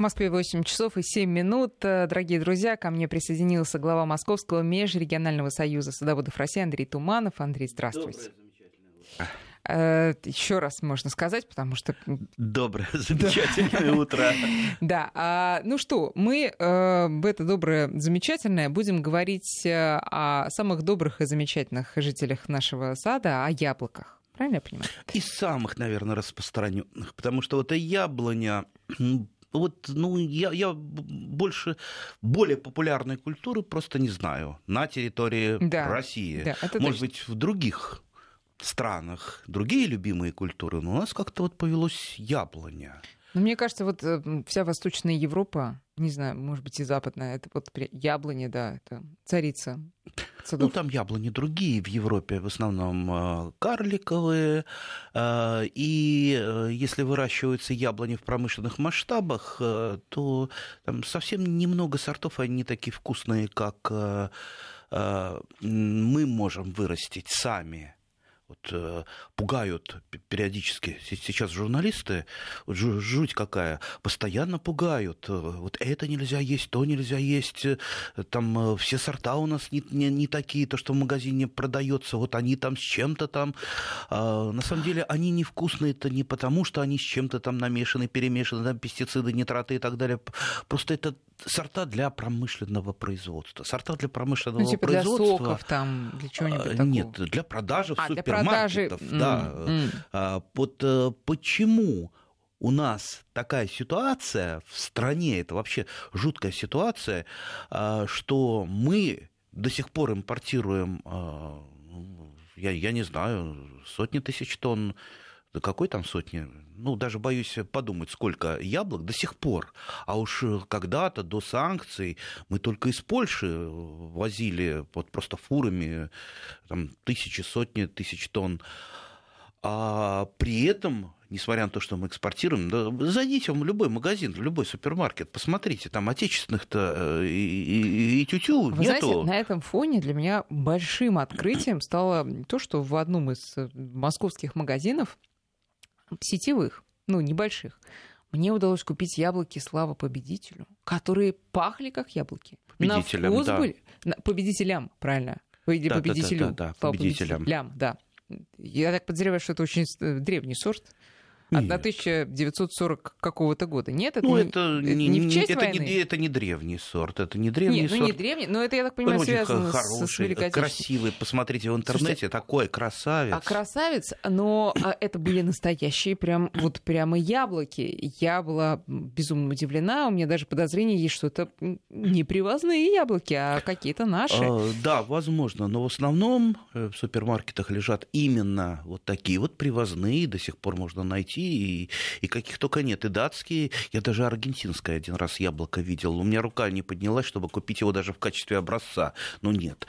В Москве 8 часов и 7 минут. Э, дорогие друзья, ко мне присоединился глава Московского межрегионального союза садоводов России Андрей Туманов. Андрей, здравствуйте. Доброе, э, Еще раз можно сказать, потому что... Доброе, замечательное утро. Да, а, ну что, мы э, в это доброе, замечательное будем говорить о самых добрых и замечательных жителях нашего сада, о яблоках. Правильно я понимаю? Из самых, наверное, распространенных, потому что вот и яблоня вот, ну, я, я больше, более популярной культуры просто не знаю на территории да, России. Да, Может точно. быть, в других странах другие любимые культуры, но у нас как-то вот повелось яблоня. Но мне кажется, вот э, вся Восточная Европа, не знаю, может быть, и Западная, это вот яблони, да, это царица садов. Ну, там яблони другие в Европе, в основном э, карликовые. Э, и если выращиваются яблони в промышленных масштабах, то там совсем немного сортов, они такие вкусные, как мы можем вырастить сами вот, э, пугают периодически. Сейчас журналисты, жуть какая, постоянно пугают. Э, вот это нельзя есть, то нельзя есть. Э, там все сорта у нас не, не, не такие, то, что в магазине продается, вот они там с чем-то там. А, на самом деле они невкусные, это не потому, что они с чем-то там намешаны, перемешаны, там пестициды, нитраты и так далее. Просто это сорта для промышленного производства. Сорта для промышленного ну, типа производства. Для соков там, для чего-нибудь а, такого? Нет, для продажи в а, супермаркетах. Продажи... Да. Mm-hmm. А, вот э, почему у нас такая ситуация в стране, это вообще жуткая ситуация, а, что мы до сих пор импортируем, а, я, я не знаю, сотни тысяч тонн да какой там сотни? Ну, даже боюсь подумать, сколько яблок до сих пор. А уж когда-то, до санкций, мы только из Польши возили вот просто фурами там, тысячи, сотни тысяч тонн. А при этом, несмотря на то, что мы экспортируем, да, зайдите в любой магазин, в любой супермаркет, посмотрите, там отечественных-то э, и, и, и тютю Вы нету. Знаете, на этом фоне для меня большим открытием стало то, что в одном из московских магазинов сетевых, ну, небольших, мне удалось купить яблоки «Слава победителю», которые пахли как яблоки. Победителям, На вкус да. были. Победителям, правильно. Или да, победителю. Да, да, да, да, победителям. победителям. Да. Я так подозреваю, что это очень э, древний сорт. Нет. 1940 какого-то года. Нет, это, ну, не, это, не, не в честь это войны? Не, это не древний сорт, это не древний Нет, сорт. ну не древний, но это, я так понимаю, Очень связано хороший, с Великой красивый. Посмотрите в интернете, Слушайте, такой красавец. А красавец, но а, это были настоящие прям, вот прямо яблоки. Я была безумно удивлена, у меня даже подозрение есть, что это не привозные яблоки, а какие-то наши. А, да, возможно, но в основном э, в супермаркетах лежат именно вот такие вот привозные, до сих пор можно найти, и, и каких только нет. И датские, я даже аргентинское один раз яблоко видел. У меня рука не поднялась, чтобы купить его даже в качестве образца. Но нет.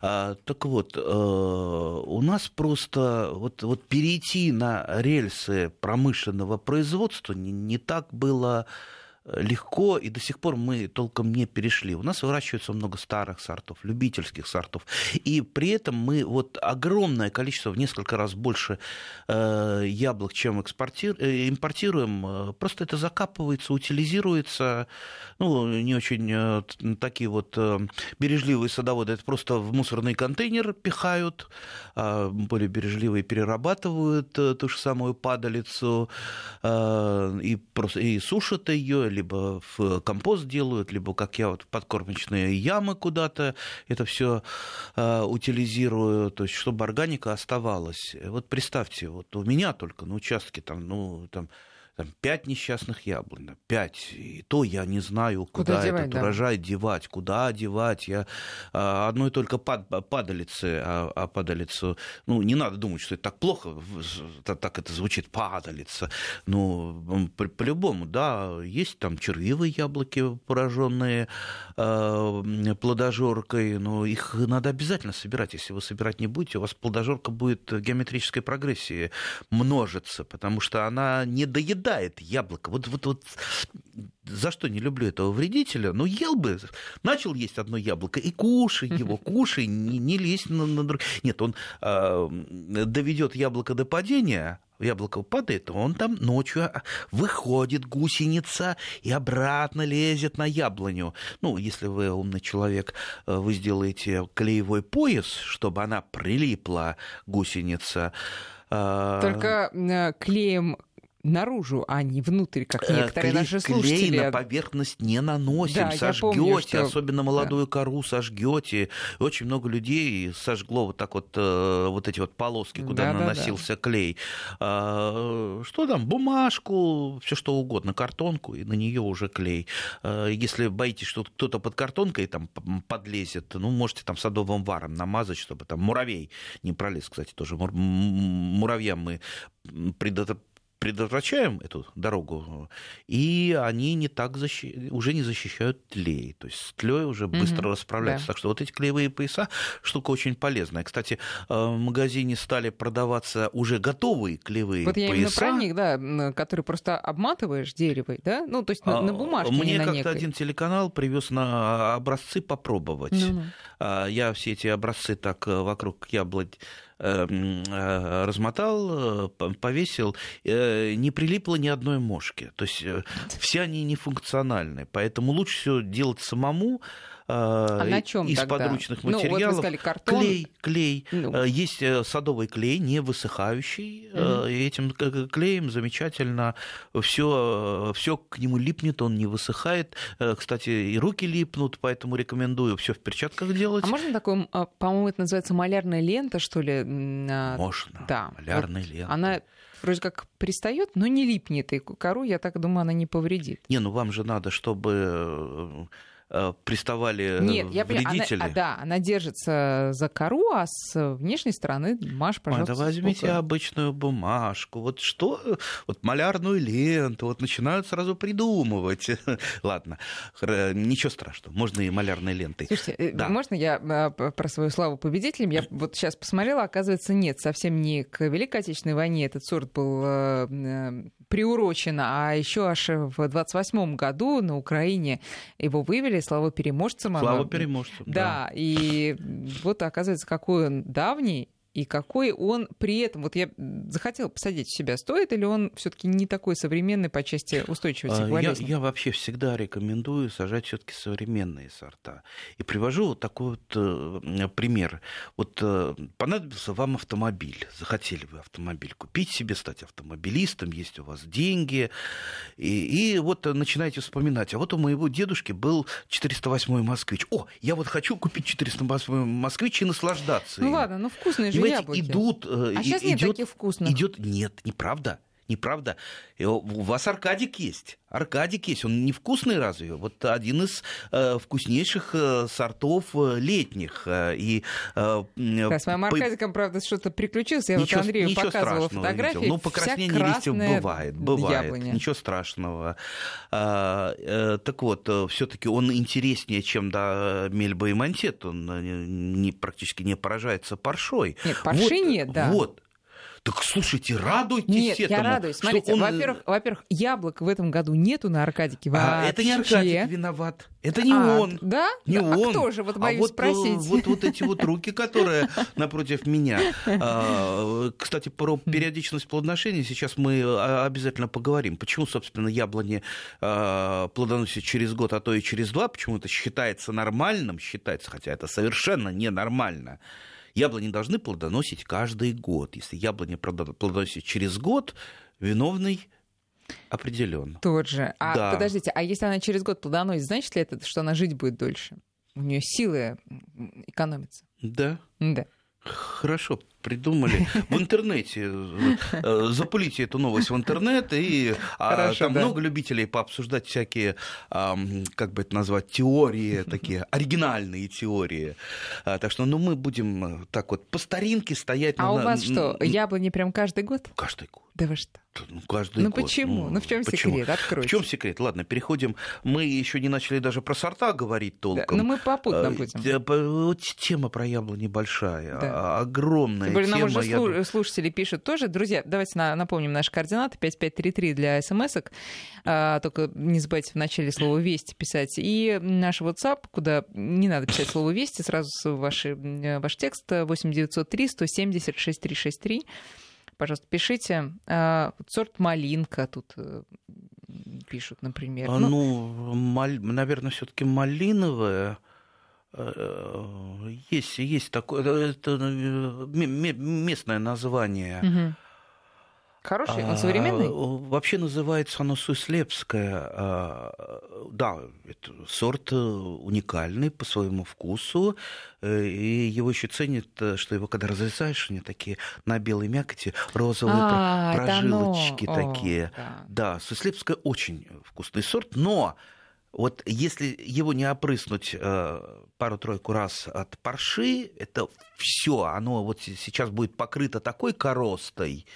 А, так вот, э, у нас просто вот, вот перейти на рельсы промышленного производства не, не так было легко, и до сих пор мы толком не перешли. У нас выращивается много старых сортов, любительских сортов, и при этом мы вот огромное количество, в несколько раз больше э, яблок, чем экспортир, э, импортируем, э, просто это закапывается, утилизируется, ну, не очень э, такие вот э, бережливые садоводы, это просто в мусорный контейнер пихают, э, более бережливые перерабатывают э, ту же самую падалицу э, и, просто, и сушат ее, либо в компост делают, либо, как я, вот подкормочные ямы куда-то это все э, утилизирую, то есть чтобы органика оставалась. Вот представьте, вот у меня только на участке там, ну, там там, пять несчастных яблонь, пять. И то я не знаю, куда, куда этот да. урожай девать, куда девать. Я а, одной только пад, падалицы, а, а падалицу, ну, не надо думать, что это так плохо, так это звучит, падалица. Ну, по-любому, да, есть там червивые яблоки, пораженные э, плодожоркой, но их надо обязательно собирать. Если вы собирать не будете, у вас плодожорка будет геометрической прогрессии множиться, потому что она не доедает съедает яблоко. Вот, вот, вот за что не люблю этого вредителя, ну, ел бы, начал есть одно яблоко и кушай его, кушай, не, не лезь на, на другое. Нет, он э, доведет яблоко до падения, яблоко падает, он там ночью выходит, гусеница, и обратно лезет на яблоню. Ну, если вы умный человек, э, вы сделаете клеевой пояс, чтобы она прилипла, гусеница. А, Только э, клеем наружу, а не внутрь, как э, некоторые клей, наши слушатели. Клей на поверхность не наносим, да, сожгете, что... особенно молодую да. кору сожгете. Очень много людей сожгло вот так вот э, вот эти вот полоски, куда да, наносился да, да. клей. А, что там? Бумажку, все что угодно, картонку, и на нее уже клей. А, если боитесь, что кто-то под картонкой там подлезет, ну, можете там садовым варом намазать, чтобы там муравей не пролез, кстати, тоже. Муравьям мы предотвратим предотвращаем эту дорогу, и они не так защи... уже не защищают тлей. То есть с тлей уже быстро угу, расправляются. Да. Так что вот эти клеевые пояса штука очень полезная. Кстати, э, в магазине стали продаваться уже готовые клеевые вот пояса. Вот я именно про них, да, которые просто обматываешь деревой, да? Ну, то есть на, на а, бумажке, Мне как-то некой. один телеканал привез на образцы попробовать. Ну-ну. Я все эти образцы так э, вокруг яблонь размотал, э, повесил, э, не прилипло ни одной мошки. То есть все они нефункциональны. Поэтому лучше все делать самому, а на чем из тогда? подручных материалов. Ну, вот сказали, картон. Клей, клей. Ну. Есть садовый клей, не высыхающий. Угу. Этим клеем замечательно все, все к нему липнет, он не высыхает. Кстати, и руки липнут, поэтому рекомендую все в перчатках делать. А можно такое, а, по-моему, это называется малярная лента, что ли? А, Можно. Да. Малярная вот лента. Она вроде как пристает, но не липнет. И кору, я так думаю, она не повредит. Не, ну вам же надо, чтобы Э, приставали Нет, я вредители. Она, да, она держится за кору, а с внешней стороны маш, пожалуйста. Ой, да возьмите сколько... обычную бумажку. Вот что? Вот малярную ленту. Вот начинают сразу придумывать. Ладно, ничего страшного. Можно и малярной лентой. Слушайте, э, да. можно я э, про свою славу победителем? Я вот сейчас посмотрела, оказывается, нет, совсем не к Великой Отечественной войне этот сорт был приурочен, а еще аж в 28 году на Украине его вывели Слава Переможцем. Слава она... Переможцем, да. Да, и вот оказывается, какой он давний, и какой он при этом, вот я захотела посадить в себя, стоит или он все-таки не такой современный по части устойчивости к? Я, я вообще всегда рекомендую сажать все-таки современные сорта. И привожу вот такой вот э, пример. Вот э, понадобился вам автомобиль, захотели вы автомобиль купить себе, стать автомобилистом, есть у вас деньги, и, и вот начинаете вспоминать, а вот у моего дедушки был 408 москвич. О, я вот хочу купить 408 москвич и наслаждаться. Ну им. ладно, ну вкусный же понимаете, яблоки. идут... Э, а сейчас идет, нет таких вкусных. Идет, нет, неправда. Неправда. У вас Аркадик есть. Аркадик есть. Он невкусный разве? Вот один из э, вкуснейших э, сортов э, летних. Э, и, э, да, с моим Аркадиком, по... правда, что-то приключилось. Я ничего, вот Андрею ничего показывала фотографии. Ну, покраснение листьев бывает. Бывает. Яблоня. Ничего страшного. А, э, так вот, э, все-таки он интереснее, чем да, мельба и монтет. Он э, не, практически не поражается паршой. Нет, парши вот, нет, да. Вот. Так слушайте, радуйтесь Нет, этому. я радуюсь. Смотрите, он... во-первых, во-первых, яблок в этом году нету на Аркадике вообще. А, это не Аркадик виноват. Это не а, он. Да? Не а он. кто же? Вот боюсь а вот, спросить. Вот, вот эти вот руки, которые напротив меня. А, кстати, про периодичность плодоношения сейчас мы а, обязательно поговорим. Почему, собственно, яблони плодоносят через год, а то и через два? Почему это считается нормальным? Считается, хотя это совершенно ненормально. Яблони должны плодоносить каждый год. Если яблони плодоносит через год, виновный определен. Тот же. А да. подождите, а если она через год плодоносит, значит ли это, что она жить будет дольше? У нее силы экономятся. Да. Да. Хорошо придумали в интернете. Э, запулите эту новость в интернет, и а, Хорошо, там да. много любителей пообсуждать всякие, как бы это назвать, теории, такие оригинальные теории. А, так что ну, мы будем э, так вот по старинке стоять. А на, у вас что, яблони прям каждый год? Каждый год. Да вы что? Ну, каждый ну год. почему? Ну, ну в чем секрет? Откройте. В чем секрет? Ладно, переходим. Мы еще не начали даже про сорта говорить толком. Да, но мы попутно будем. Вот тема про яблони большая, да. огромная Тем более, тема. Нам уже я... слушатели пишут тоже. Друзья, давайте напомним наши координаты. 5533 для смс-ок. А, только не забывайте в начале слова «Вести» писать. И наш WhatsApp, куда не надо писать слово «Вести», сразу ваш, ваш текст 8903 170 6363 пожалуйста, пишите. А, сорт малинка тут э, пишут, например. А, ну, ну маль, наверное, все-таки малиновая. Э, есть, есть такое, это э, местное название. Угу. Хороший, он современный? А, вообще называется оно Суслепское. А, да, это сорт э, уникальный по своему вкусу. Э, и его еще ценят, э, что его когда разрезаешь, они такие на белой мякоти розовые а, прожилочки такие. О, да, да Суслепское очень вкусный сорт, но вот если его не опрыснуть пару-тройку раз от парши, это все, оно вот сейчас будет покрыто такой коростой,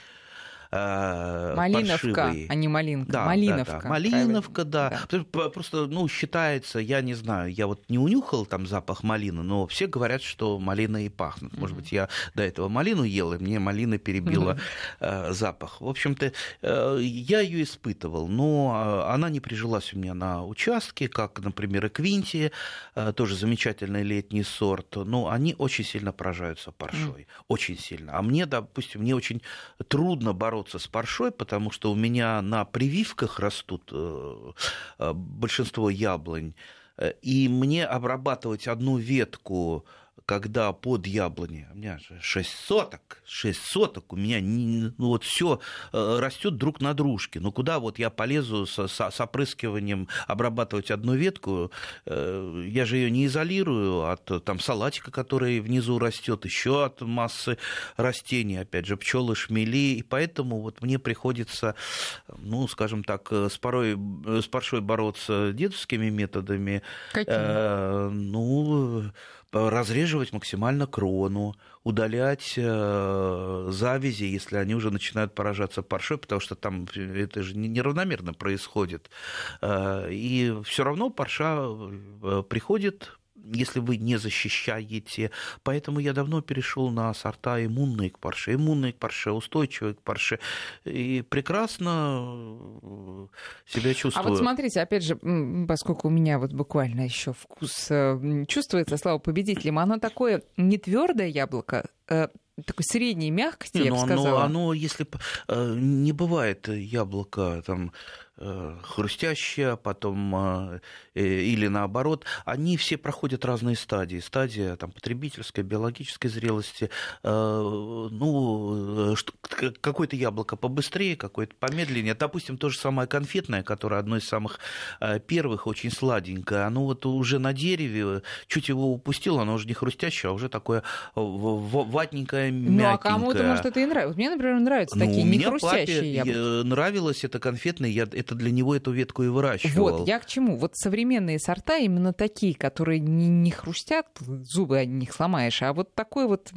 э, Малиновка, паршивый. а не малинка. Да, Малиновка. Да, да. Малиновка, да. да. Просто, ну, считается, я не знаю, я вот не унюхал там запах малины, но все говорят, что малина и пахнут. Может быть, я до этого малину ел, и мне малина перебила э, запах. В общем-то, э, я ее испытывал, но она не прижилась у меня на участке, как, например, и Квинти, э, тоже замечательный летний сорт, но они очень сильно поражаются паршой, очень сильно. А мне, допустим, мне очень трудно бороться бороться с паршой, потому что у меня на прививках растут э, э, большинство яблонь, э, и мне обрабатывать одну ветку когда под яблони, у меня же 6 соток, 6 соток, у меня не, ну, вот все э, растет друг на дружке. Ну куда вот я полезу с, с, с опрыскиванием обрабатывать одну ветку, э, я же ее не изолирую от там салатика, который внизу растет, еще от массы растений, опять же, пчелы, шмели, и поэтому вот мне приходится, ну, скажем так, с порой, с паршой бороться дедовскими методами. Какими? Э, ну, разреживать максимально крону, удалять э, завязи, если они уже начинают поражаться паршой, потому что там это же неравномерно происходит. Э, и все равно парша э, приходит если вы не защищаете. Поэтому я давно перешел на сорта иммунные к парше, иммунные к парше, устойчивые к парше. И прекрасно э, себя чувствую. А вот смотрите, опять же, поскольку у меня вот буквально еще вкус э, чувствуется, слава победителям, оно такое не твердое яблоко, э, такой средней мягкости, не, я бы сказала. Оно, оно, если не бывает яблоко там хрустящая, потом э, э, или наоборот, они все проходят разные стадии. Стадия там, потребительской, биологической зрелости. Ну, какое-то яблоко побыстрее, какое-то помедленнее. Допустим, то же самое конфетное, которое одно из самых первых, очень сладенькое. Оно вот уже на дереве, чуть его упустил, оно уже не хрустящее, а уже такое ватненькое, мягенькое. Ну, а кому-то, может, это и нравится. Мне, например, нравятся ну, такие не хрустящие яблоки. нравилось это конфетное, я это для него эту ветку и выращивал. Вот, я к чему? Вот современные сорта именно такие, которые не, не хрустят, зубы от них сломаешь, а вот такое вот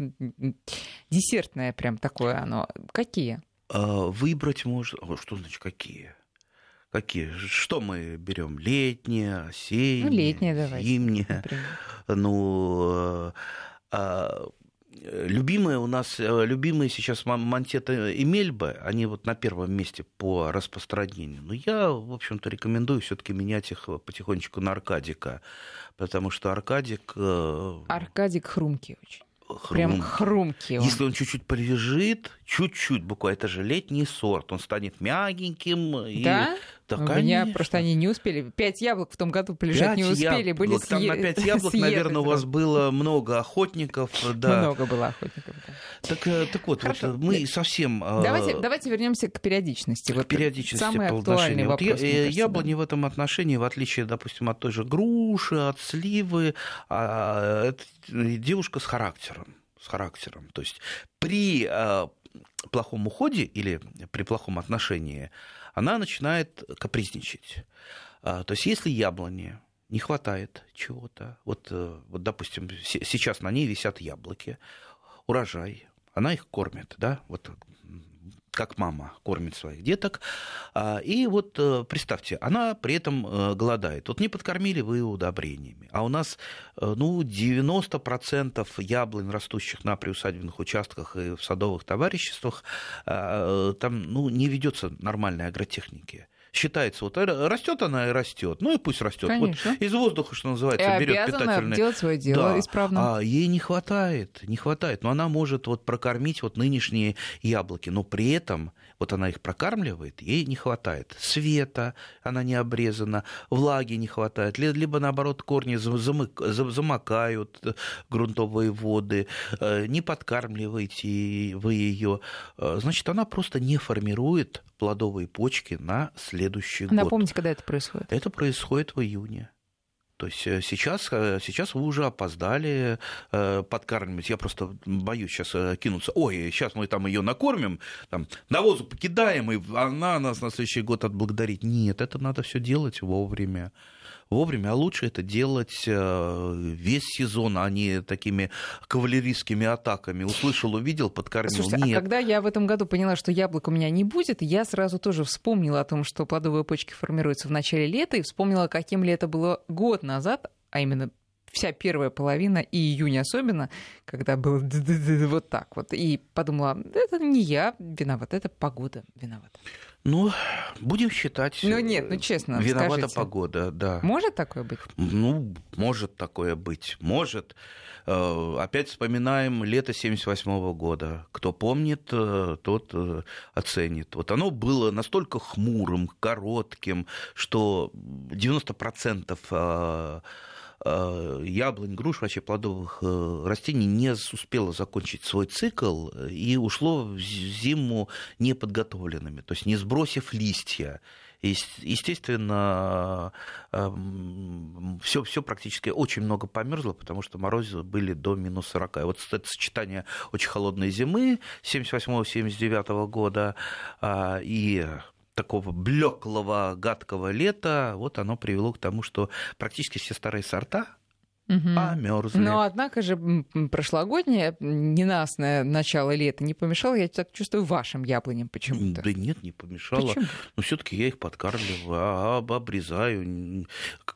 десертное прям такое оно. Какие? А, выбрать можно... Что значит какие? Какие? Что мы берем? Летнее, осеннее, ну, летнее, давайте, зимнее? Например. Ну, а, Любимые у нас, э, любимые сейчас Монтета и Мельба, они вот на первом месте по распространению. Но я, в общем-то, рекомендую все-таки менять их потихонечку на Аркадика, потому что Аркадик... Э, Аркадик хрумкий очень. Хрум... Прям хрумкий он. Если он чуть-чуть полежит, чуть-чуть буквально, это же летний сорт, он станет мягеньким. Да? И да, У конечно. меня просто они не успели. Пять яблок в том году полежать не успели, яблок. были Там на пять яблок, наверное, у вас было много охотников. Да. Много было охотников, да. Так, э, так вот, вот, мы совсем... Э, давайте, давайте вернемся к периодичности. К вот периодичности самый актуальный вопрос. Вот я, яблони в этом отношении, в отличие, допустим, от той же груши, от сливы, а, девушка с характером. С характером. То есть при э, плохом уходе или при плохом отношении она начинает капризничать. А, то есть если яблони не хватает чего-то, вот, э, вот допустим, сейчас на ней висят яблоки, урожай, она их кормит, да, вот как мама кормит своих деток. А, и вот э, представьте, она при этом э, голодает. Вот не подкормили вы удобрениями, а у нас ну, 90% яблонь, растущих на приусадебных участках и в садовых товариществах, там ну, не ведется нормальной агротехники считается, вот растет она и растет, ну и пусть растет. Вот из воздуха, что называется, и берет питательное. делать свое дело да. исправно. А ей не хватает, не хватает. Но она может вот прокормить вот нынешние яблоки, но при этом вот она их прокармливает, ей не хватает света, она не обрезана, влаги не хватает, либо наоборот корни замыкают грунтовые воды, э, не подкармливаете вы ее, э, значит, она просто не формирует плодовые почки на следующий Напомните, год. Напомните, когда это происходит? Это происходит в июне. То есть э, сейчас, э, сейчас вы уже опоздали э, подкармливать. Я просто боюсь сейчас кинуться. Ой, сейчас мы там ее накормим, там, навозу покидаем, и она нас на следующий год отблагодарит. Нет, это надо все делать вовремя вовремя, а лучше это делать э, весь сезон, а не такими кавалерийскими атаками. Услышал, увидел, подкормил. Слушайте, а Нет. а когда я в этом году поняла, что яблок у меня не будет, я сразу тоже вспомнила о том, что плодовые почки формируются в начале лета, и вспомнила, каким ли это было год назад, а именно вся первая половина, и июнь особенно, когда было вот так вот. И подумала, это не я виноват, это погода виновата. Ну, будем считать. Ну нет, ну честно. Виновата скажите. погода, да. Может такое быть? Ну, может такое быть. Может. Э, опять вспоминаем лето 78 года. Кто помнит, э, тот э, оценит. Вот оно было настолько хмурым, коротким, что 90% Э, яблонь, груш, вообще плодовых э, растений не успело закончить свой цикл и ушло в зиму неподготовленными, то есть не сбросив листья. Естественно, все, эм, все практически очень много померзло, потому что морозы были до минус 40. И вот это сочетание очень холодной зимы 78-79 года а, и такого блеклого, гадкого лета, вот оно привело к тому, что практически все старые сорта угу. померзли. Но, однако же, прошлогоднее ненастное начало лета не помешало, я так чувствую, вашим яблоням почему-то. Да нет, не помешало. Почему? Но все таки я их подкармливаю, а, обрезаю.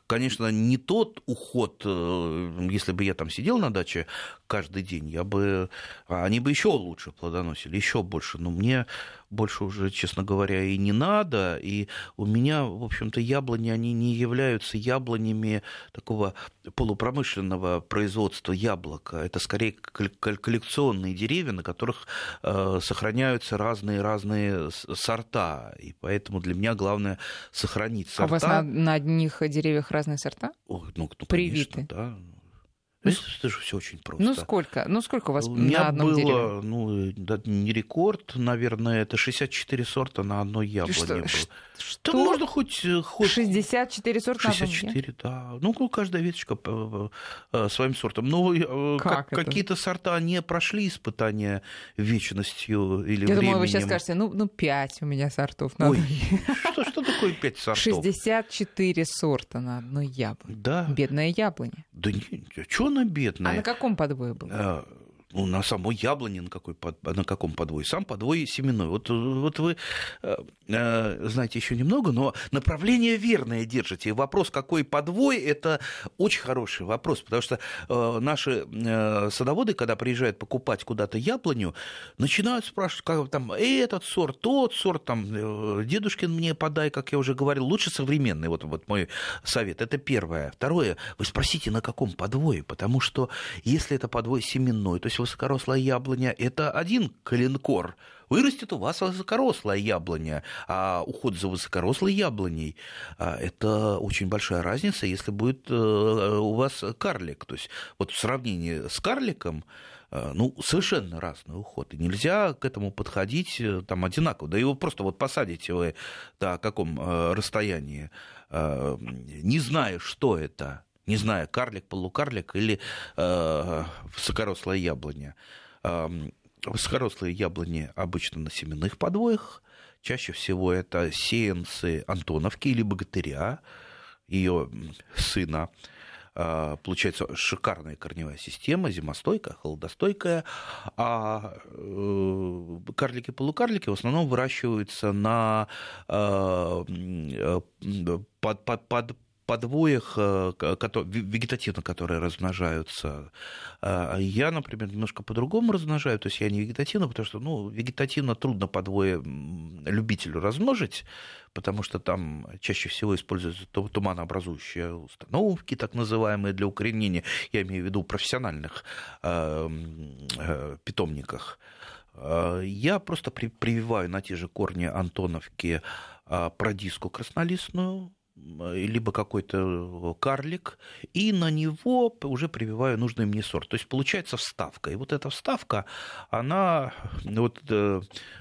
Конечно, не тот уход, э, если бы я там сидел на даче каждый день, я бы... Они бы еще лучше плодоносили, еще больше. Но мне больше уже, честно говоря, и не надо. И у меня, в общем-то, яблони, они не являются яблонями такого полупромышленного производства яблока. Это скорее коллекционные деревья, на которых э, сохраняются разные-разные сорта. И поэтому для меня главное сохранить сорта. А у вас на, на одних деревьях разные сорта? Ой, ну, ну, Привиты. Конечно, да. Ну, это же все очень просто. Ну сколько? Ну сколько у вас у меня на одном было, дереве? Ну, да, не рекорд, наверное, это 64 сорта на одной яблоне что, было. Что? Да можно хоть, э, хоть... 64 сорта 64, да. Ну, каждая веточка э, своим сортом. Но э, как какие-то сорта не прошли испытания вечностью или Я временем. думала, вы сейчас скажете, ну, ну 5 у меня сортов. На Ой, что, что такое 5 сортов? 64 сорта на одной яблоне. Да. Бедная яблоня. Да нет, а что она бедная? А на каком подвое была? Ну, на самой яблоне, на, какой, на каком подвое. Сам подвой семенной. Вот, вот вы э, э, знаете еще немного, но направление верное держите. И вопрос, какой подвой, это очень хороший вопрос, потому что э, наши э, садоводы, когда приезжают покупать куда-то яблоню, начинают спрашивать, как там этот сорт, тот сорт, там, э, дедушкин мне подай, как я уже говорил, лучше современный, вот, вот мой совет. Это первое. Второе, вы спросите, на каком подвое, потому что если это подвой семенной, то есть высокорослая яблоня – это один коленкор. Вырастет у вас высокорослая яблоня, а уход за высокорослой яблоней а, – это очень большая разница, если будет э, у вас карлик. То есть вот в сравнении с карликом э, ну, совершенно разный уход. И нельзя к этому подходить э, там одинаково. Да его просто вот посадите вы на каком расстоянии, не зная, что это, не знаю, карлик, полукарлик или э, высокорослая яблоня. Э, высокорослые яблони обычно на семенных подвоях, чаще всего это сеянцы Антоновки или богатыря, ее сына. а, получается шикарная корневая система, зимостойкая, холодостойкая, а э, карлики-полукарлики в основном выращиваются на э, под, под, под подвоях э, вегетативно, которые размножаются. А я, например, немножко по-другому размножаю, то есть я не вегетативно, потому что ну, вегетативно трудно подвое любителю размножить, потому что там чаще всего используются туманообразующие установки, так называемые, для укоренения, я имею в виду профессиональных э, э, питомниках. Я просто прививаю на те же корни Антоновки продиску краснолистную, либо какой-то карлик, и на него уже прививаю нужный мне сорт. То есть получается вставка. И вот эта вставка, она вот, э,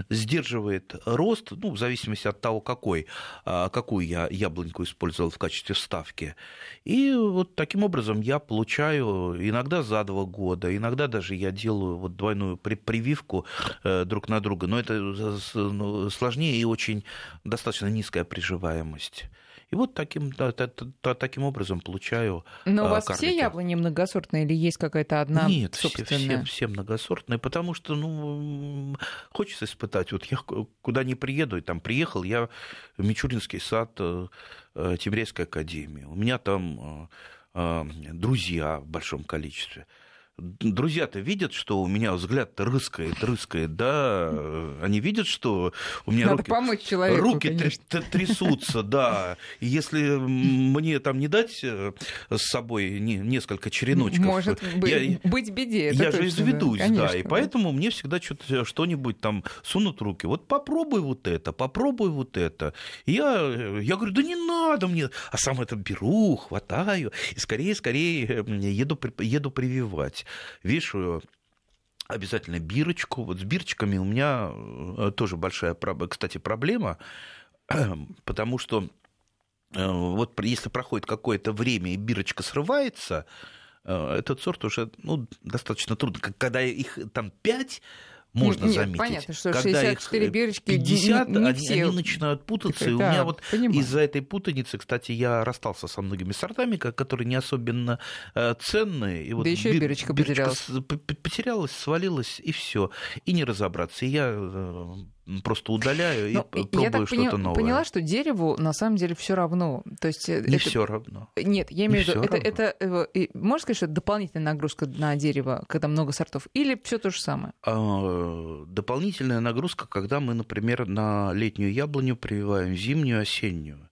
сдерживает рост, ну, в зависимости от того, какой, а, какую я яблоньку использовал в качестве вставки. И вот таким образом я получаю иногда за два года, иногда даже я делаю вот двойную прививку э, друг на друга. Но это ну, сложнее и очень достаточно низкая приживаемость. И вот таким, таким образом получаю Но у вас карлики. все яблони многосортные или есть какая-то одна Нет, собственная? Все, все, все многосортные, потому что ну, хочется испытать. Вот я куда не приеду, и там приехал, я в Мичуринский сад э, э, Тимирязевской академии. У меня там э, друзья в большом количестве друзья-то видят, что у меня взгляд-то рыскает, рыскает, да, они видят, что у меня Надо руки, помочь человеку, руки трясутся, да, и если мне там не дать э, с собой несколько череночков... Может быть, я, быть беде, Я же изведусь, да, да, и поэтому мне всегда что-нибудь там сунут руки. Вот попробуй вот это, попробуй вот это. Я, я говорю, да не надо мне, а сам это беру, хватаю, и скорее-скорее еду, еду прививать есть вешаю обязательно бирочку. Вот с бирочками у меня э, тоже большая, кстати, проблема, потому что э, вот если проходит какое-то время и бирочка срывается, э, этот сорт уже ну, достаточно трудно. Когда их там пять, можно Нет, заметить. Понятно, что Когда 64 бирочки 50, не, не они, все... они начинают путаться. И у меня вот из-за этой путаницы, кстати, я расстался со многими сортами, которые не особенно э, ценные. И вот да еще и бирочка, бирочка потерялась. потерялась, свалилась, и все. И не разобраться. И я э, просто удаляю Но и пробую я что-то поня- новое. поняла, что дереву на самом деле все равно. То есть э, не это... все равно. Нет, я имею в виду, это, это, это, можно сказать, что это дополнительная нагрузка на дерево, когда много сортов, или все то же самое? А, дополнительная нагрузка, когда мы, например, на летнюю яблоню прививаем зимнюю, осеннюю.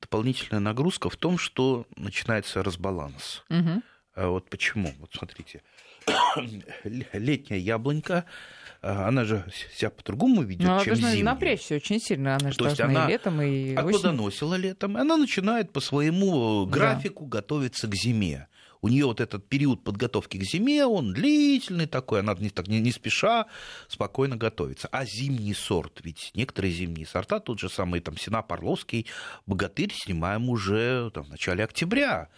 Дополнительная нагрузка в том, что начинается разбаланс. Угу. А вот почему? Вот смотрите, летняя яблонька а, она же себя по-другому ведет, ну, чем зимняя. напрячься очень сильно, она же То есть она и летом, и отплодоносила летом, она начинает по своему графику да. готовиться к зиме. У нее вот этот период подготовки к зиме, он длительный такой, она не, так, не, не спеша спокойно готовится. А зимний сорт, ведь некоторые зимние сорта, тот же самый там Сена Парловский, богатырь снимаем уже там, в начале октября.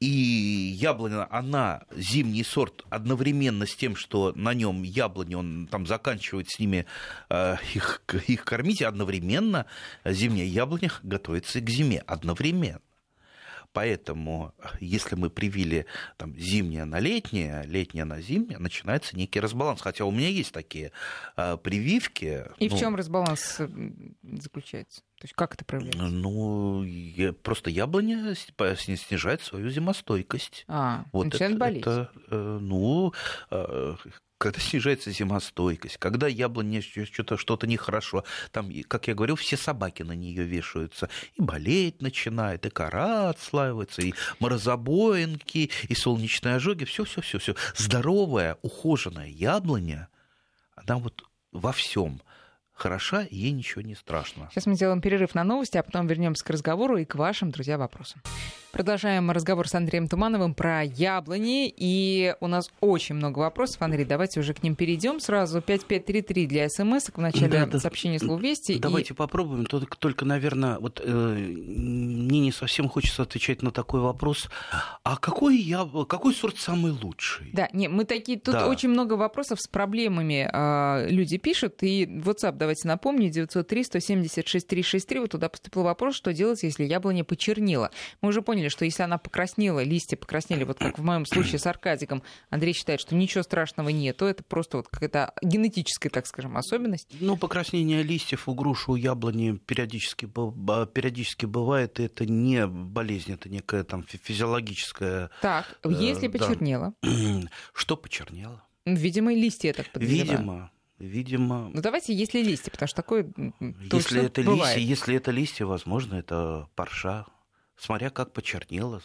И яблоня, она зимний сорт одновременно с тем, что на нем яблони, он там заканчивает с ними э, их, их кормить, одновременно зимняя яблоня готовится к зиме, одновременно. Поэтому, если мы привили там, зимнее на летнее, летнее на зимнее, начинается некий разбаланс. Хотя у меня есть такие э, прививки. И ну, в чем разбаланс заключается? То есть как это проявляется? Ну, я, просто яблоня снижает свою зимостойкость. А, вот начинает это, болеть. Это, э, ну, э, когда снижается зимостойкость, когда яблоне что-то что нехорошо, там, как я говорил, все собаки на нее вешаются, и болеть начинает, и кора отслаивается, и морозобоинки, и солнечные ожоги, все, все, все, все. Здоровая, ухоженная яблоня, она вот во всем хороша, ей ничего не страшно. Сейчас мы сделаем перерыв на новости, а потом вернемся к разговору и к вашим, друзья, вопросам. Продолжаем разговор с Андреем Тумановым про яблони. И у нас очень много вопросов. Андрей, давайте уже к ним перейдем сразу. 5533 для смс в начале да, сообщения слов «Вести». Давайте и... попробуем. Только, только наверное, вот э, мне не совсем хочется отвечать на такой вопрос. А какой, я, какой сорт самый лучший? Да, не, мы такие... Тут да. очень много вопросов с проблемами э, люди пишут. И WhatsApp давайте давайте напомню, 903-176-363. Вот туда поступил вопрос, что делать, если яблоня почернела. Мы уже поняли, что если она покраснела, листья покраснели, вот как в моем случае с Аркадиком, Андрей считает, что ничего страшного нету, это просто вот какая-то генетическая, так скажем, особенность. Ну, покраснение листьев у груши, у яблони периодически, периодически бывает, и это не болезнь, это некая там физиологическая... Так, если э, почернело? Что почернело? Видимо, листья, я так подозреваю. Видимо, видимо. Ну давайте, если листья, потому что такое если это бывает. листья, если это листья, возможно, это парша. Смотря как почернело,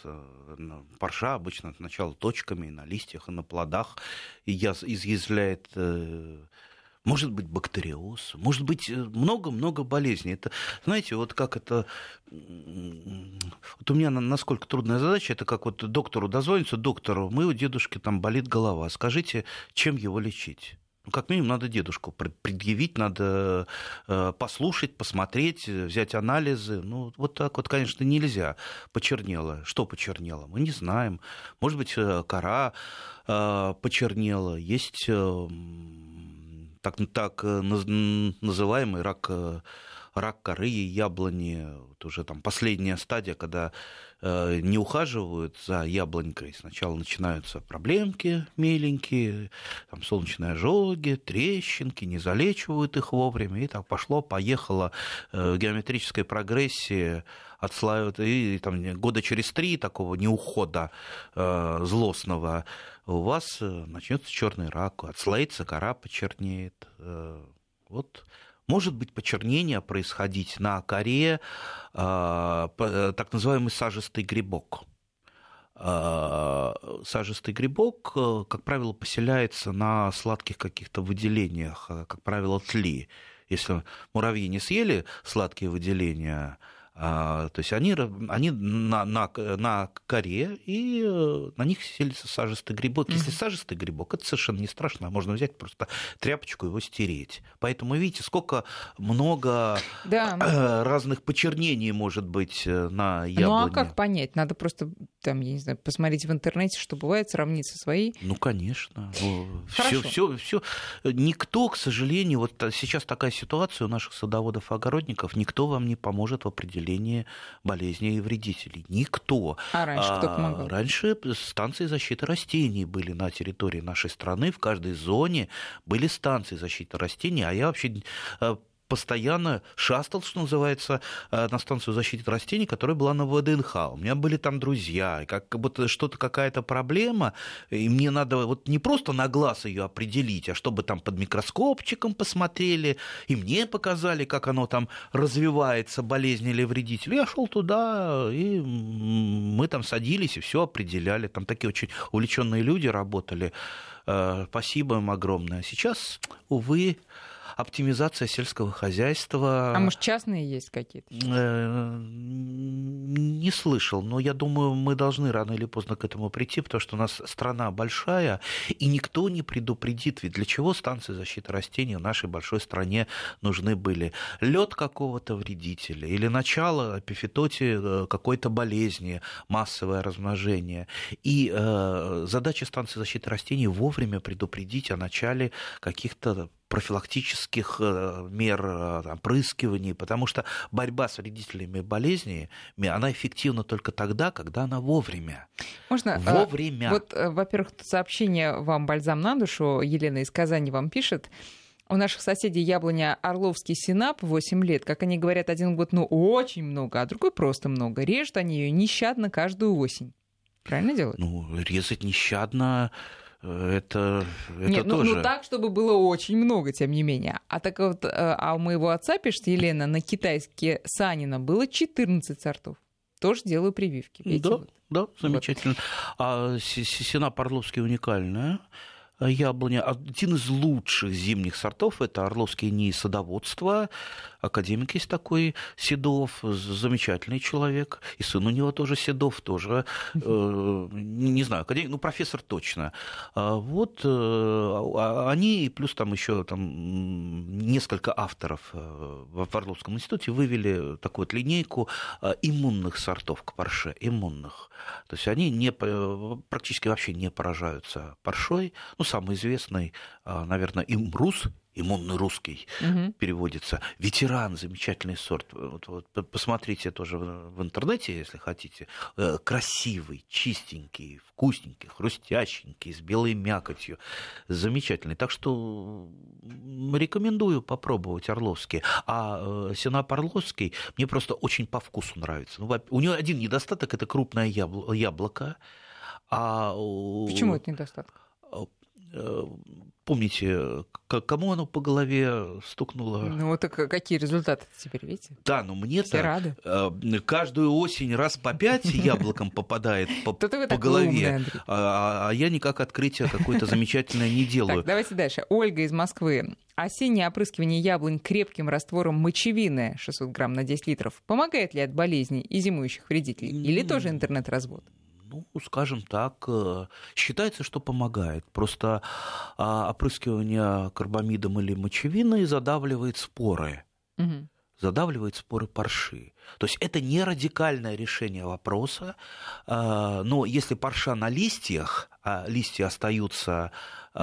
парша обычно сначала точками на листьях и на плодах и изъязвляет э, может быть бактериоз, может быть э, много-много болезней. Это, знаете, вот как это... Вот у меня насколько трудная задача, это как вот доктору дозвониться, доктору, мы у дедушки там болит голова, скажите, чем его лечить? Ну, как минимум, надо дедушку предъявить, надо э, послушать, посмотреть, взять анализы. Ну, вот так вот, конечно, нельзя. Почернело. Что почернело? Мы не знаем. Может быть, э, кора почернела. Есть так, так э, называемый рак, э, рак коры яблони, вот уже там последняя стадия, когда э, не ухаживают за яблонькой. Сначала начинаются проблемки меленькие, там солнечные ожоги, трещинки, не залечивают их вовремя, и так пошло, поехало э, геометрической прогрессии отслаивают, и, и там года через три такого неухода э, злостного у вас э, начнется черный рак, отслоится кора почернеет. Э, вот может быть почернение происходить на коре, э, так называемый сажистый грибок. Сажистый грибок, как правило, поселяется на сладких каких-то выделениях, как правило, тли. Если муравьи не съели сладкие выделения, а, то есть они, они на, на, на коре, и э, на них селится сажистый грибок. Если сажистый грибок, это совершенно не страшно, можно взять просто тряпочку его стереть. Поэтому видите, сколько много да. разных почернений может быть э, на яблоне. Ну а как понять? Надо просто там, я не знаю, посмотреть в интернете, что бывает, сравнить со своей. Ну, конечно. Все, все, все. Никто, к сожалению, вот сейчас такая ситуация у наших садоводов-огородников, никто вам не поможет в определении определение болезней и вредителей. Никто. А раньше кто а, помогал? Раньше станции защиты растений были на территории нашей страны. В каждой зоне были станции защиты растений. А я вообще э, постоянно шастал, что называется, э, на станцию защиты растений, которая была на ВДНХ. У меня были там друзья, и как, будто что-то какая-то проблема, и мне надо вот не просто на глаз ее определить, а чтобы там под микроскопчиком посмотрели, и мне показали, как оно там развивается, болезнь или вредитель. Я шел туда, и мы там садились и все определяли. Там такие очень увлеченные люди работали. Э, спасибо им огромное. Сейчас, увы, оптимизация сельского хозяйства. А может, частные есть какие-то? Э, не слышал, но я думаю, мы должны рано или поздно к этому прийти, потому что у нас страна большая, и никто не предупредит, ведь для чего станции защиты растений в нашей большой стране нужны были? Лед какого-то вредителя или начало эпифитоти э, какой-то болезни, массовое размножение. И э, задача станции защиты растений вовремя предупредить о начале каких-то профилактических э, мер э, опрыскиваний, потому что борьба с вредителями болезни, она эффективна только тогда, когда она вовремя. Можно? А, вовремя. Вот, э, во-первых, сообщение вам бальзам на душу. Елена из Казани вам пишет. У наших соседей яблоня Орловский Синап 8 лет. Как они говорят, один год, ну, очень много, а другой просто много. Режут они ее нещадно каждую осень. Правильно делают? Ну, резать нещадно это, это Нет, тоже... Ну, ну так, чтобы было очень много, тем не менее. А так вот, э, а у моего отца, пишет Елена, на китайске Санина было 14 сортов. Тоже делаю прививки. Да, вот. да, замечательно. Вот. А Сена Парловский уникальная яблоня. Один из лучших зимних сортов – это Орловский НИИ садоводства. Академик есть такой, Седов, замечательный человек. И сын у него тоже Седов, тоже, э, не знаю, академик, ну, профессор точно. А вот э, а они, плюс там еще там, несколько авторов э, в Орловском институте вывели такую вот линейку э, иммунных сортов к парше, иммунных. То есть они не, практически вообще не поражаются паршой. Ну, самый известный, а, наверное, имрус, иммунный русский угу. переводится. Ветеран, замечательный сорт. Вот, вот, посмотрите тоже в, интернете, если хотите. Э, красивый, чистенький, вкусненький, хрустященький, с белой мякотью. Замечательный. Так что рекомендую попробовать Орловский. А э, Сенап Орловский мне просто очень по вкусу нравится. Ну, у него один недостаток – это крупное яблоко. А... Почему это недостаток? Э, помните, кому оно по голове стукнуло? Ну, вот какие результаты теперь, видите? Да, но мне-то рады. Э, каждую осень раз по пять яблоком попадает по, по голове, а, а я никак открытие какое-то замечательное не делаю. Так, давайте дальше. Ольга из Москвы. Осеннее опрыскивание яблонь крепким раствором мочевины 600 грамм на 10 литров помогает ли от болезней и зимующих вредителей? Или тоже интернет-развод? Ну, скажем так, э, считается, что помогает. Просто а, опрыскивание карбамидом или мочевиной задавливает споры. Угу задавливает споры парши. То есть это не радикальное решение вопроса, а, но если парша на листьях, а листья остаются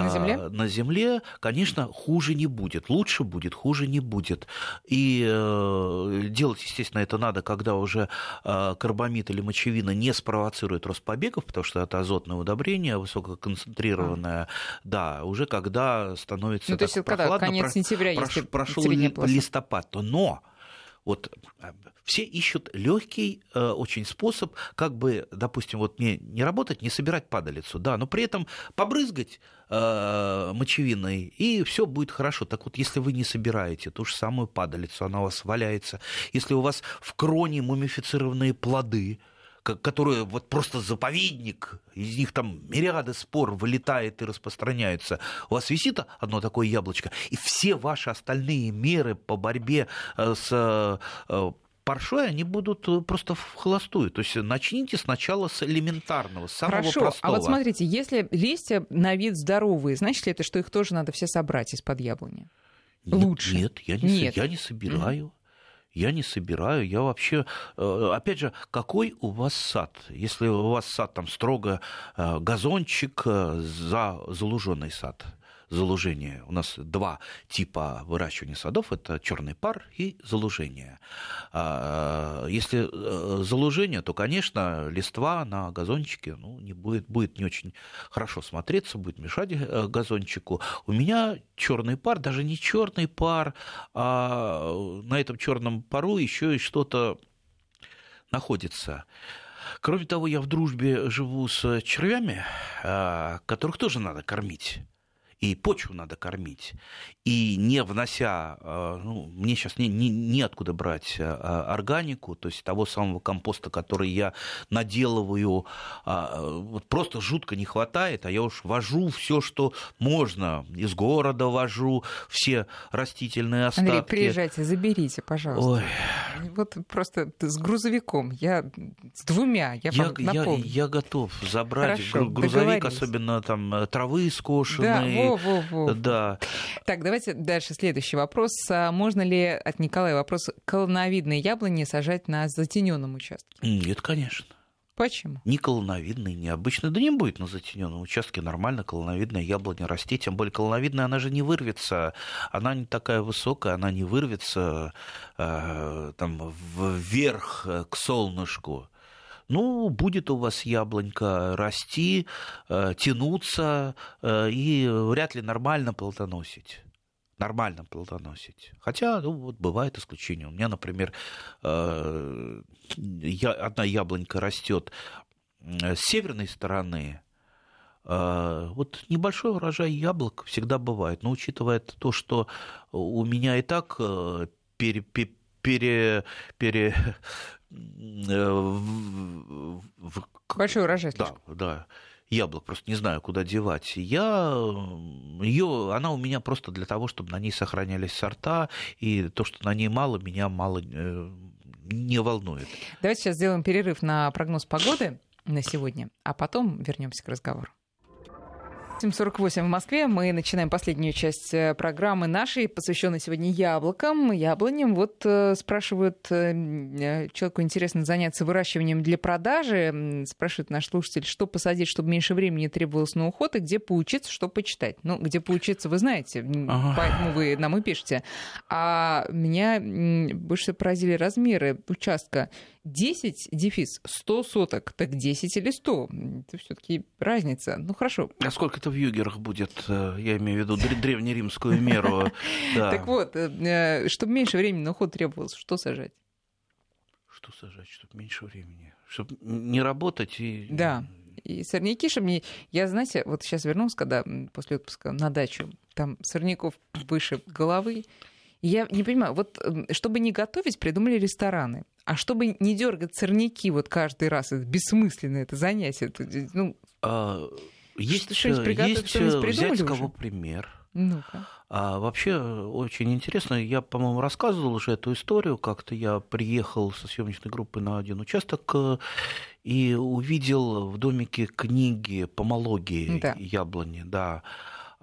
на земле? На земле, конечно, хуже не будет. Лучше будет, хуже не будет. И э, делать, естественно, это надо, когда уже э, карбамид или мочевина не спровоцирует рост побегов, потому что это азотное удобрение, высококонцентрированное. А. Да, уже когда становится ну, то есть, когда конец сентября, прош, прошел листопад, то но вот э, все ищут легкий э, очень способ, как бы, допустим, вот не, не работать, не собирать падалицу, да, но при этом побрызгать э, мочевиной, и все будет хорошо. Так вот, если вы не собираете ту же самую падалицу, она у вас валяется, если у вас в кроне мумифицированные плоды, которые вот просто заповедник, из них там мириады спор вылетает и распространяется. У вас висит одно такое яблочко, и все ваши остальные меры по борьбе э, с э, паршой, они будут э, просто в холостую. То есть начните сначала с элементарного, с самого Хорошо, простого. а вот смотрите, если листья на вид здоровые, значит ли это, что их тоже надо все собрать из-под яблони? Лучше. Нет, я не, нет. я не собираю. Mm я не собираю, я вообще... Э, опять же, какой у вас сад? Если у вас сад там строго э, газончик, э, за залуженный сад, залужение. У нас два типа выращивания садов. Это черный пар и залужение. А, если э, залужение, то, конечно, листва на газончике ну, не будет, будет не очень хорошо смотреться, будет мешать э, газончику. У меня черный пар, даже не черный пар, а на этом черном пару еще и что-то находится. Кроме того, я в дружбе живу с червями, а, которых тоже надо кормить и почву надо кормить. И не внося, э, ну, мне сейчас не, не, неоткуда брать э, органику, то есть того самого компоста, который я наделываю, а, вот просто жутко не хватает, а я уж вожу все, что можно. Из города вожу все растительные остатки. Андрей, приезжайте, заберите, пожалуйста. Ой. Вот просто с грузовиком, я с двумя, я, я вам напомню. Я, я готов забрать Хорошо, грузовик, особенно там э, травы скошенные, да, во, во, во. Да. Так, давайте дальше следующий вопрос. А можно ли, от Николая вопрос, колоновидные яблони сажать на затененном участке? Нет, конечно. Почему? Ни колоновидный, ни обычный. Да не будет на затененном участке нормально колоновидная яблоня расти. Тем более колоновидная, она же не вырвется. Она не такая высокая, она не вырвется э, там вверх э, к солнышку ну, будет у вас яблонька расти, э, тянуться э, и вряд ли нормально плодоносить нормально плодоносить. Хотя, ну, вот бывает исключение. У меня, например, э, я, одна яблонька растет с северной стороны, вот небольшой урожай яблок всегда бывает, но учитывая то, что у меня и так пере, пере, пере, Э, Большой урожай. Да, да яблок, просто не знаю, куда девать. Я ее, она у меня просто для того, чтобы на ней сохранялись сорта, и то, что на ней мало, меня мало э, не волнует. Давайте сейчас сделаем перерыв на прогноз погоды на сегодня, а потом вернемся к разговору. 8.48 в Москве. Мы начинаем последнюю часть э, программы нашей, посвященной сегодня яблокам, яблоням. Вот э, спрашивают, э, человеку интересно заняться выращиванием для продажи. Спрашивает наш слушатель, что посадить, чтобы меньше времени требовалось на уход, и где поучиться, что почитать. Ну, где поучиться, вы знаете, ага. поэтому вы нам и пишете. А меня больше поразили размеры участка 10 дефис 100 соток, так 10 или 100. Это все таки разница. Ну, хорошо. А сколько это в югерах будет? Э, я имею в виду древнеримскую меру. Так вот, э, э, чтобы меньше времени на уход требовалось, что сажать? Что сажать, чтобы меньше времени? Чтобы не работать и... Да. И сорняки, чтобы не... Я, знаете, вот сейчас вернулся, когда после отпуска на дачу, там сорняков выше головы, я не понимаю, вот чтобы не готовить, придумали рестораны. А чтобы не дергать сорняки вот каждый раз, это бессмысленно это занятие. Ну, а, есть, что есть взять с кого пример. Ну-ка. А вообще очень интересно. Я, по-моему, рассказывал уже эту историю. Как-то я приехал со съемочной группы на один участок э, и увидел в домике книги помологии да. яблони. Да.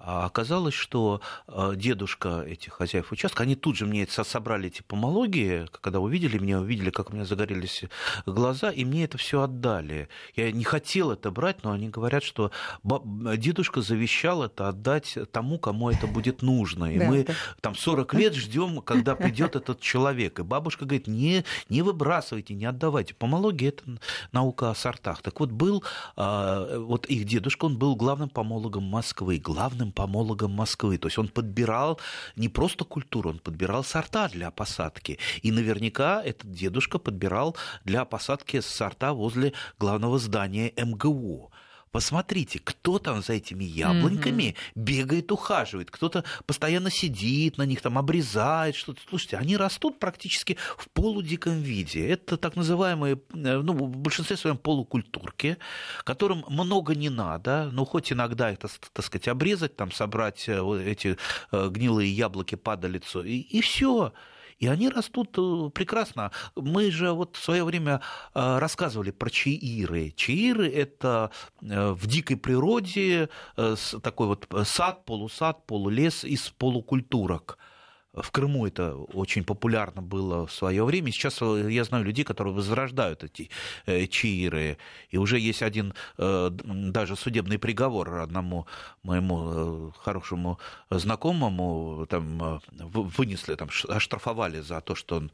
А оказалось, что э, дедушка этих хозяев участка, они тут же мне собрали эти помологии, когда увидели меня, увидели, как у меня загорелись глаза, и мне это все отдали. Я не хотел это брать, но они говорят, что дедушка завещал это отдать тому, кому это будет нужно. И да, мы да. там 40 лет ждем, когда придет этот человек. И бабушка говорит, не, не выбрасывайте, не отдавайте. Помология – это наука о сортах. Так вот, был а, вот их дедушка, он был главным помологом Москвы, главным помологом Москвы. То есть он подбирал не просто культуру, он подбирал сорта для посадки. И наверняка этот дедушка подбирал для посадки сорта возле главного здания МГУ. Посмотрите, кто там за этими яблоньками mm-hmm. бегает, ухаживает, кто-то постоянно сидит на них, там обрезает что-то. Слушайте, они растут практически в полудиком виде. Это так называемые, э, ну, в большинстве своем полукультурки, которым много не надо, но хоть иногда их, так сказать, обрезать, там, собрать э, эти э, гнилые яблоки, падалицу, и, и все. И они растут э, прекрасно. Мы же вот в свое время э, рассказывали про чаиры. Чаиры – это э, в дикой природе такой вот сад, полусад, полулес из полукультурок. В Крыму это очень популярно было в свое время. Сейчас э, я знаю людей, которые возрождают эти э, чаиры. И уже есть один э, даже судебный приговор одному моему хорошему знакомому. Там вынесли, там, оштрафовали за то, что он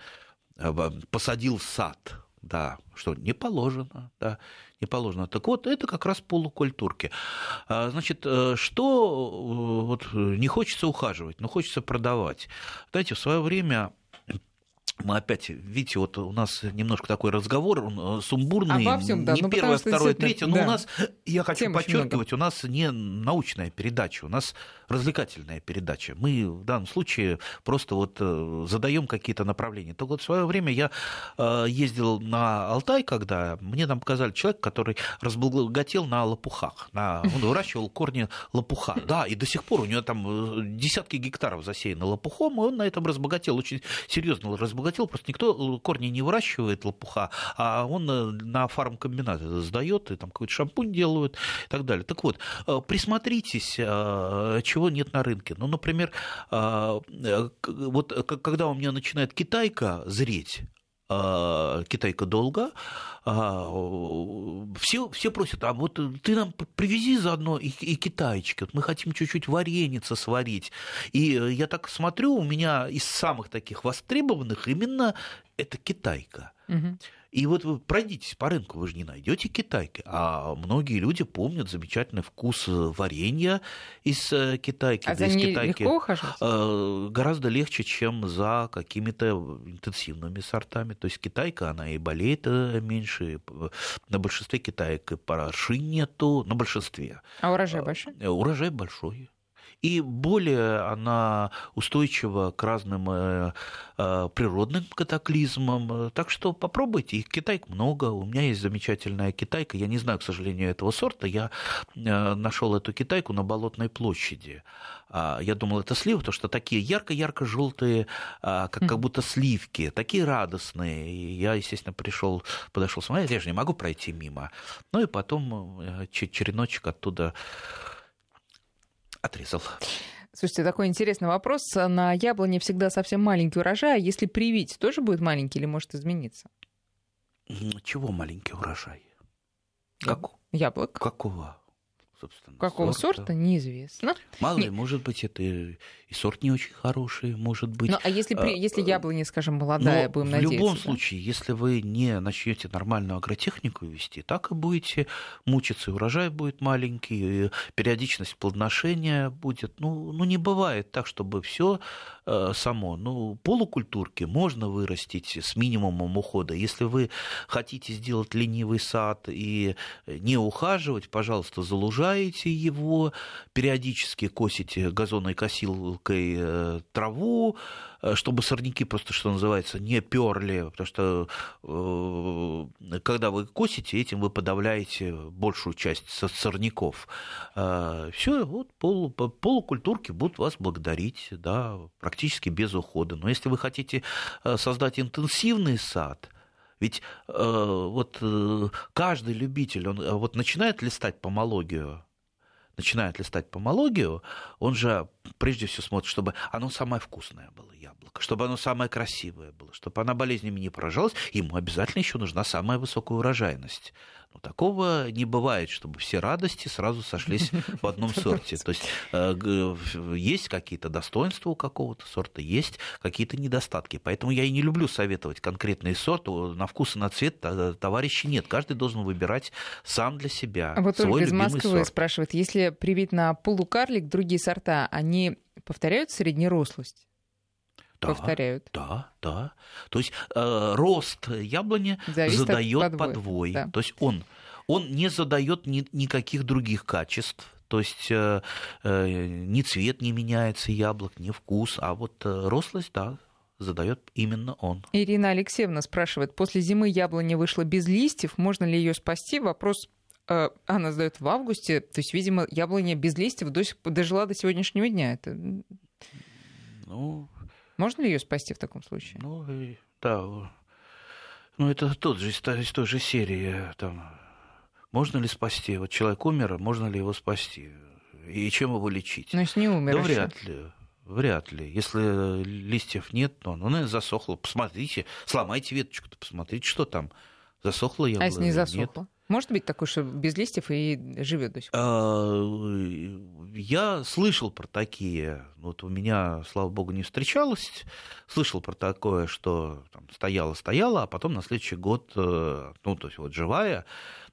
посадил сад да, что не положено, да, не положено. Так вот, это как раз полукультурки. А, значит, э, что э, вот не хочется ухаживать, но хочется продавать. Знаете, в свое время мы опять, видите, вот у нас немножко такой разговор, он э, сумбурный, Обо всем, да. не ну, первое, второе, третье, но да. у нас, я хочу Тем подчеркивать, у нас не научная передача, у нас развлекательная передача. Мы в данном случае просто вот э, задаем какие-то направления. Только вот в свое время я э, ездил на Алтай, когда мне там показали человека, который разбогател на лопухах, на, он выращивал корни лопуха. Да, и до сих пор у него там десятки гектаров засеяны лопухом, и он на этом разбогател, очень серьезно разбогател просто никто корни не выращивает лопуха, а он э, на фармкомбинат сдает, и там какой-то шампунь делают и так далее. Так вот, э, присмотритесь, э, чего нет на рынке. Ну, например, вот когда у меня начинает китайка зреть, китайка долго, все, все просят, а вот ты нам привези заодно и, и китайчики, вот мы хотим чуть-чуть вареница сварить. И я так смотрю, у меня из самых таких востребованных именно это китайка. Угу. И вот вы пройдитесь по рынку, вы же не найдете китайки. А многие люди помнят замечательный вкус варенья из э, китайки. А за ней китайки легко ухаживать? Э, гораздо легче, чем за какими-то интенсивными сортами. То есть китайка, она и болеет э, меньше. На большинстве китаек и параши нету, на большинстве. А урожай большой? Урожай большой и более она устойчива к разным э, э, природным катаклизмам. Так что попробуйте, их китайк много. У меня есть замечательная китайка. Я не знаю, к сожалению, этого сорта. Я э, нашел эту китайку на Болотной площади. А, я думал, это сливы, потому что такие ярко-ярко-желтые, а, как, как будто сливки, такие радостные. И я, естественно, пришел, подошел смотреть, я же не могу пройти мимо. Ну и потом череночек оттуда Отрезал. Слушайте, такой интересный вопрос. На яблоне всегда совсем маленький урожай. Если привить, тоже будет маленький или может измениться? Чего маленький урожай? Как? Яблок. Какого? собственно. Какого сорта, сорта неизвестно. Мало ли, может быть, это и сорт не очень хороший, может быть. Ну, а если, при, а, если яблоня, скажем, молодая, Но будем в надеяться? В любом да? случае, если вы не начнете нормальную агротехнику вести, так и будете мучиться, и урожай будет маленький, и периодичность плодоношения будет. Ну, ну не бывает так, чтобы все э, само. Ну, полукультурки можно вырастить с минимумом ухода. Если вы хотите сделать ленивый сад и не ухаживать, пожалуйста, залужайте сажаете его, периодически косите газонной косилкой э, траву, э, чтобы сорняки просто, что называется, не перли, потому что э, когда вы косите, этим вы подавляете большую часть сорняков. Все, вот полу, полукультурки будут вас благодарить, да, практически без ухода. Но если вы хотите создать интенсивный сад, ведь э, вот э, каждый любитель, он вот начинает листать помологию, начинает листать помологию, он же прежде всего смотрит, чтобы оно самое вкусное было яблоко, чтобы оно самое красивое было, чтобы она болезнями не поражалась, ему обязательно еще нужна самая высокая урожайность. Но такого не бывает, чтобы все радости сразу сошлись в одном сорте. То есть э, есть какие-то достоинства у какого-то сорта, есть какие-то недостатки. Поэтому я и не люблю советовать конкретный сорт. На вкус и на цвет товарищей нет. Каждый должен выбирать сам для себя. А вот свой из Москвы сорт. спрашивает, если привить на полукарлик другие сорта, они повторяют среднерослость? Да, повторяют. Да, да. То есть э, рост яблони Зависит задает подвой. подвой. Да. То есть он, он не задает ни, никаких других качеств. То есть э, э, ни цвет не меняется яблок, ни вкус, а вот э, рослость, да, задает именно он. Ирина Алексеевна спрашивает, после зимы яблоня вышла без листьев, можно ли ее спасти? Вопрос э, она задает в августе, то есть, видимо, яблоня без листьев до сих, дожила до сегодняшнего дня. Это... Ну, можно ли ее спасти в таком случае? Ну, да. Ну, это тот же, из той же серии. Там, можно ли спасти? Вот человек умер, можно ли его спасти? И чем его лечить? Ну, если не умер Да вряд ли. Вряд ли. Если листьев нет, то оно наверное, засохло. Посмотрите, сломайте веточку-то, посмотрите, что там. Засохло яблоко. А если не засохло? Нет. Может быть такое, что без листьев и живет до сих пор? А, я слышал про такие. Вот у меня, слава богу, не встречалось. Слышал про такое, что там, стояла, стояла, а потом на следующий год, э, ну, то есть вот живая,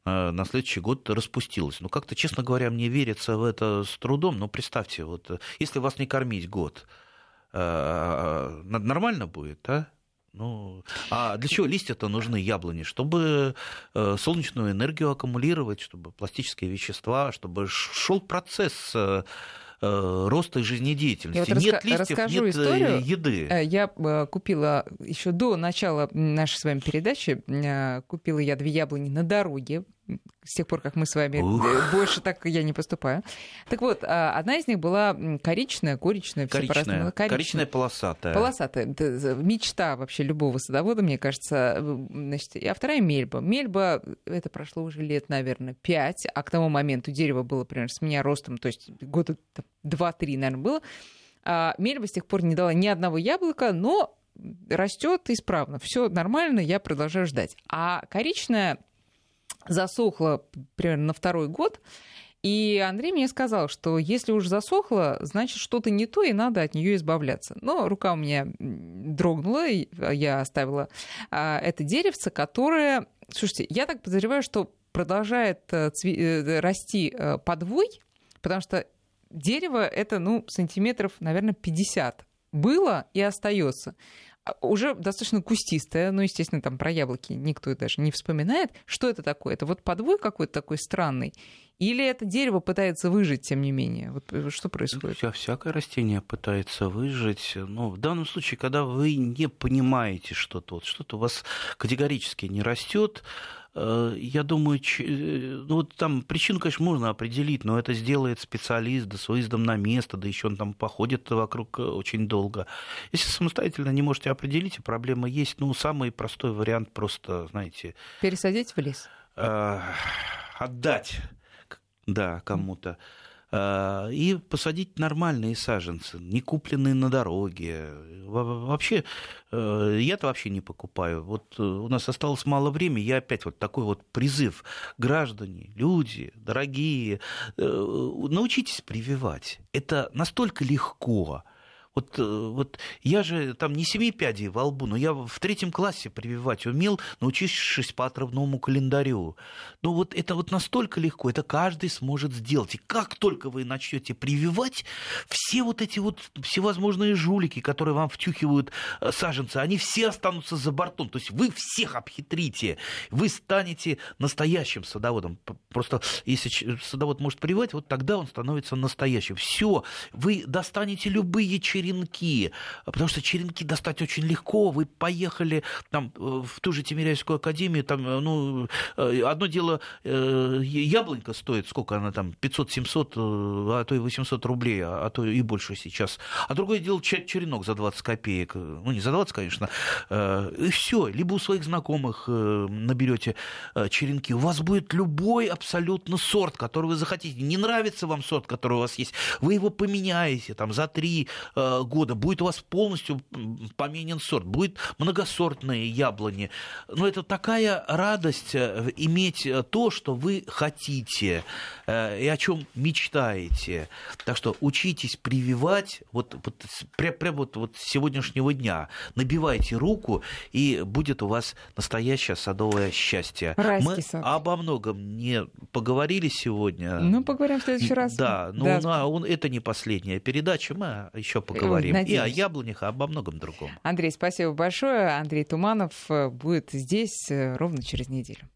э, на следующий год распустилась. Ну, как-то, честно говоря, мне верится в это с трудом. Но представьте, вот э, если вас не кормить год, нормально будет, а? Ну, а для чего листья-то нужны яблони? Чтобы э, солнечную энергию аккумулировать, чтобы пластические вещества, чтобы шел процесс э, Э, роста и жизнедеятельности. Я вот нет раска- листьев, расскажу нет историю. еды. Я купила еще до начала нашей с вами передачи, купила я две яблони на дороге с тех пор, как мы с вами Ух. больше так я не поступаю. Так вот, а, одна из них была коричная, коричная, все коричная, коричная. коричная полосатая. Полосатая. Это мечта вообще любого садовода, мне кажется. Значит, а вторая мельба. Мельба, это прошло уже лет, наверное, пять, а к тому моменту дерево было примерно с меня ростом, то есть года два-три, наверное, было. А мельба с тех пор не дала ни одного яблока, но растет исправно. Все нормально, я продолжаю ждать. А коричная засохла примерно на второй год. И Андрей мне сказал, что если уж засохло, значит что-то не то, и надо от нее избавляться. Но рука у меня дрогнула, и я оставила а, это деревце, которое... Слушайте, я так подозреваю, что продолжает э, цви... Э, расти э, подвой, потому что дерево это, ну, сантиметров, наверное, 50 было и остается. Уже достаточно кустистая, ну, естественно, там про яблоки никто даже не вспоминает. Что это такое? Это вот подвой какой-то такой странный? Или это дерево пытается выжить, тем не менее? Вот э, что происходит? Вся, всякое растение пытается выжить. Но в данном случае, когда вы не понимаете что-то, вот что-то у вас категорически не растет, я думаю, э, ну, вот там причину, конечно, можно определить, но это сделает специалист, да с выездом на место, да еще он там походит вокруг э, очень долго. Если самостоятельно не можете определить, и проблема есть, ну, самый простой вариант просто, знаете... Пересадить в лес? Отдать, да, кому-то. э, и посадить нормальные саженцы, не купленные на дороге. Вообще, э, я-то вообще не покупаю. Вот у нас осталось мало времени, я опять вот такой вот призыв. Граждане, люди, дорогие, научитесь прививать. Это настолько легко. Вот, э, вот я же там не семи пядей во лбу, но я в третьем классе прививать умел, научившись по отрывному календарю. Но вот это вот настолько легко, это каждый сможет сделать. И как только вы начнете прививать, все вот эти вот всевозможные жулики, которые вам втюхивают э, саженцы, они все останутся за бортом. То есть вы всех обхитрите, вы станете настоящим садоводом. Просто если садовод может прививать, вот тогда он становится настоящим. Все, вы достанете любые черенки, черенки, потому что черенки достать очень легко. Вы поехали там э, в ту же Тимиряйскую академию, там, э, ну, э, одно дело, яблонька стоит, сколько она там, 500-700, а то и 800 рублей, а, а то и больше сейчас. А другое дело, черенок за 20 копеек, ну, не за 20, конечно, и все. Либо у своих знакомых наберете черенки, у вас будет любой абсолютно сорт, который вы захотите. Не нравится вам сорт, который у вас есть, вы его поменяете там за 3 года будет у вас полностью поменен сорт, будет многосортные яблони. Но это такая радость э, иметь э, то, что вы хотите э, и о чем мечтаете. Так что учитесь прививать вот, вот, прямо прям вот, вот с сегодняшнего дня. Набивайте руку, и будет у вас настоящее садовое счастье. Райский Мы сад. обо многом не поговорили сегодня. Ну, поговорим в следующий раз. Да, но да. На, он, это не последняя передача, мы еще поговорим поговорим. Надеюсь. И о яблонях, и обо многом другом. Андрей, спасибо большое. Андрей Туманов э, будет здесь э, ровно через неделю.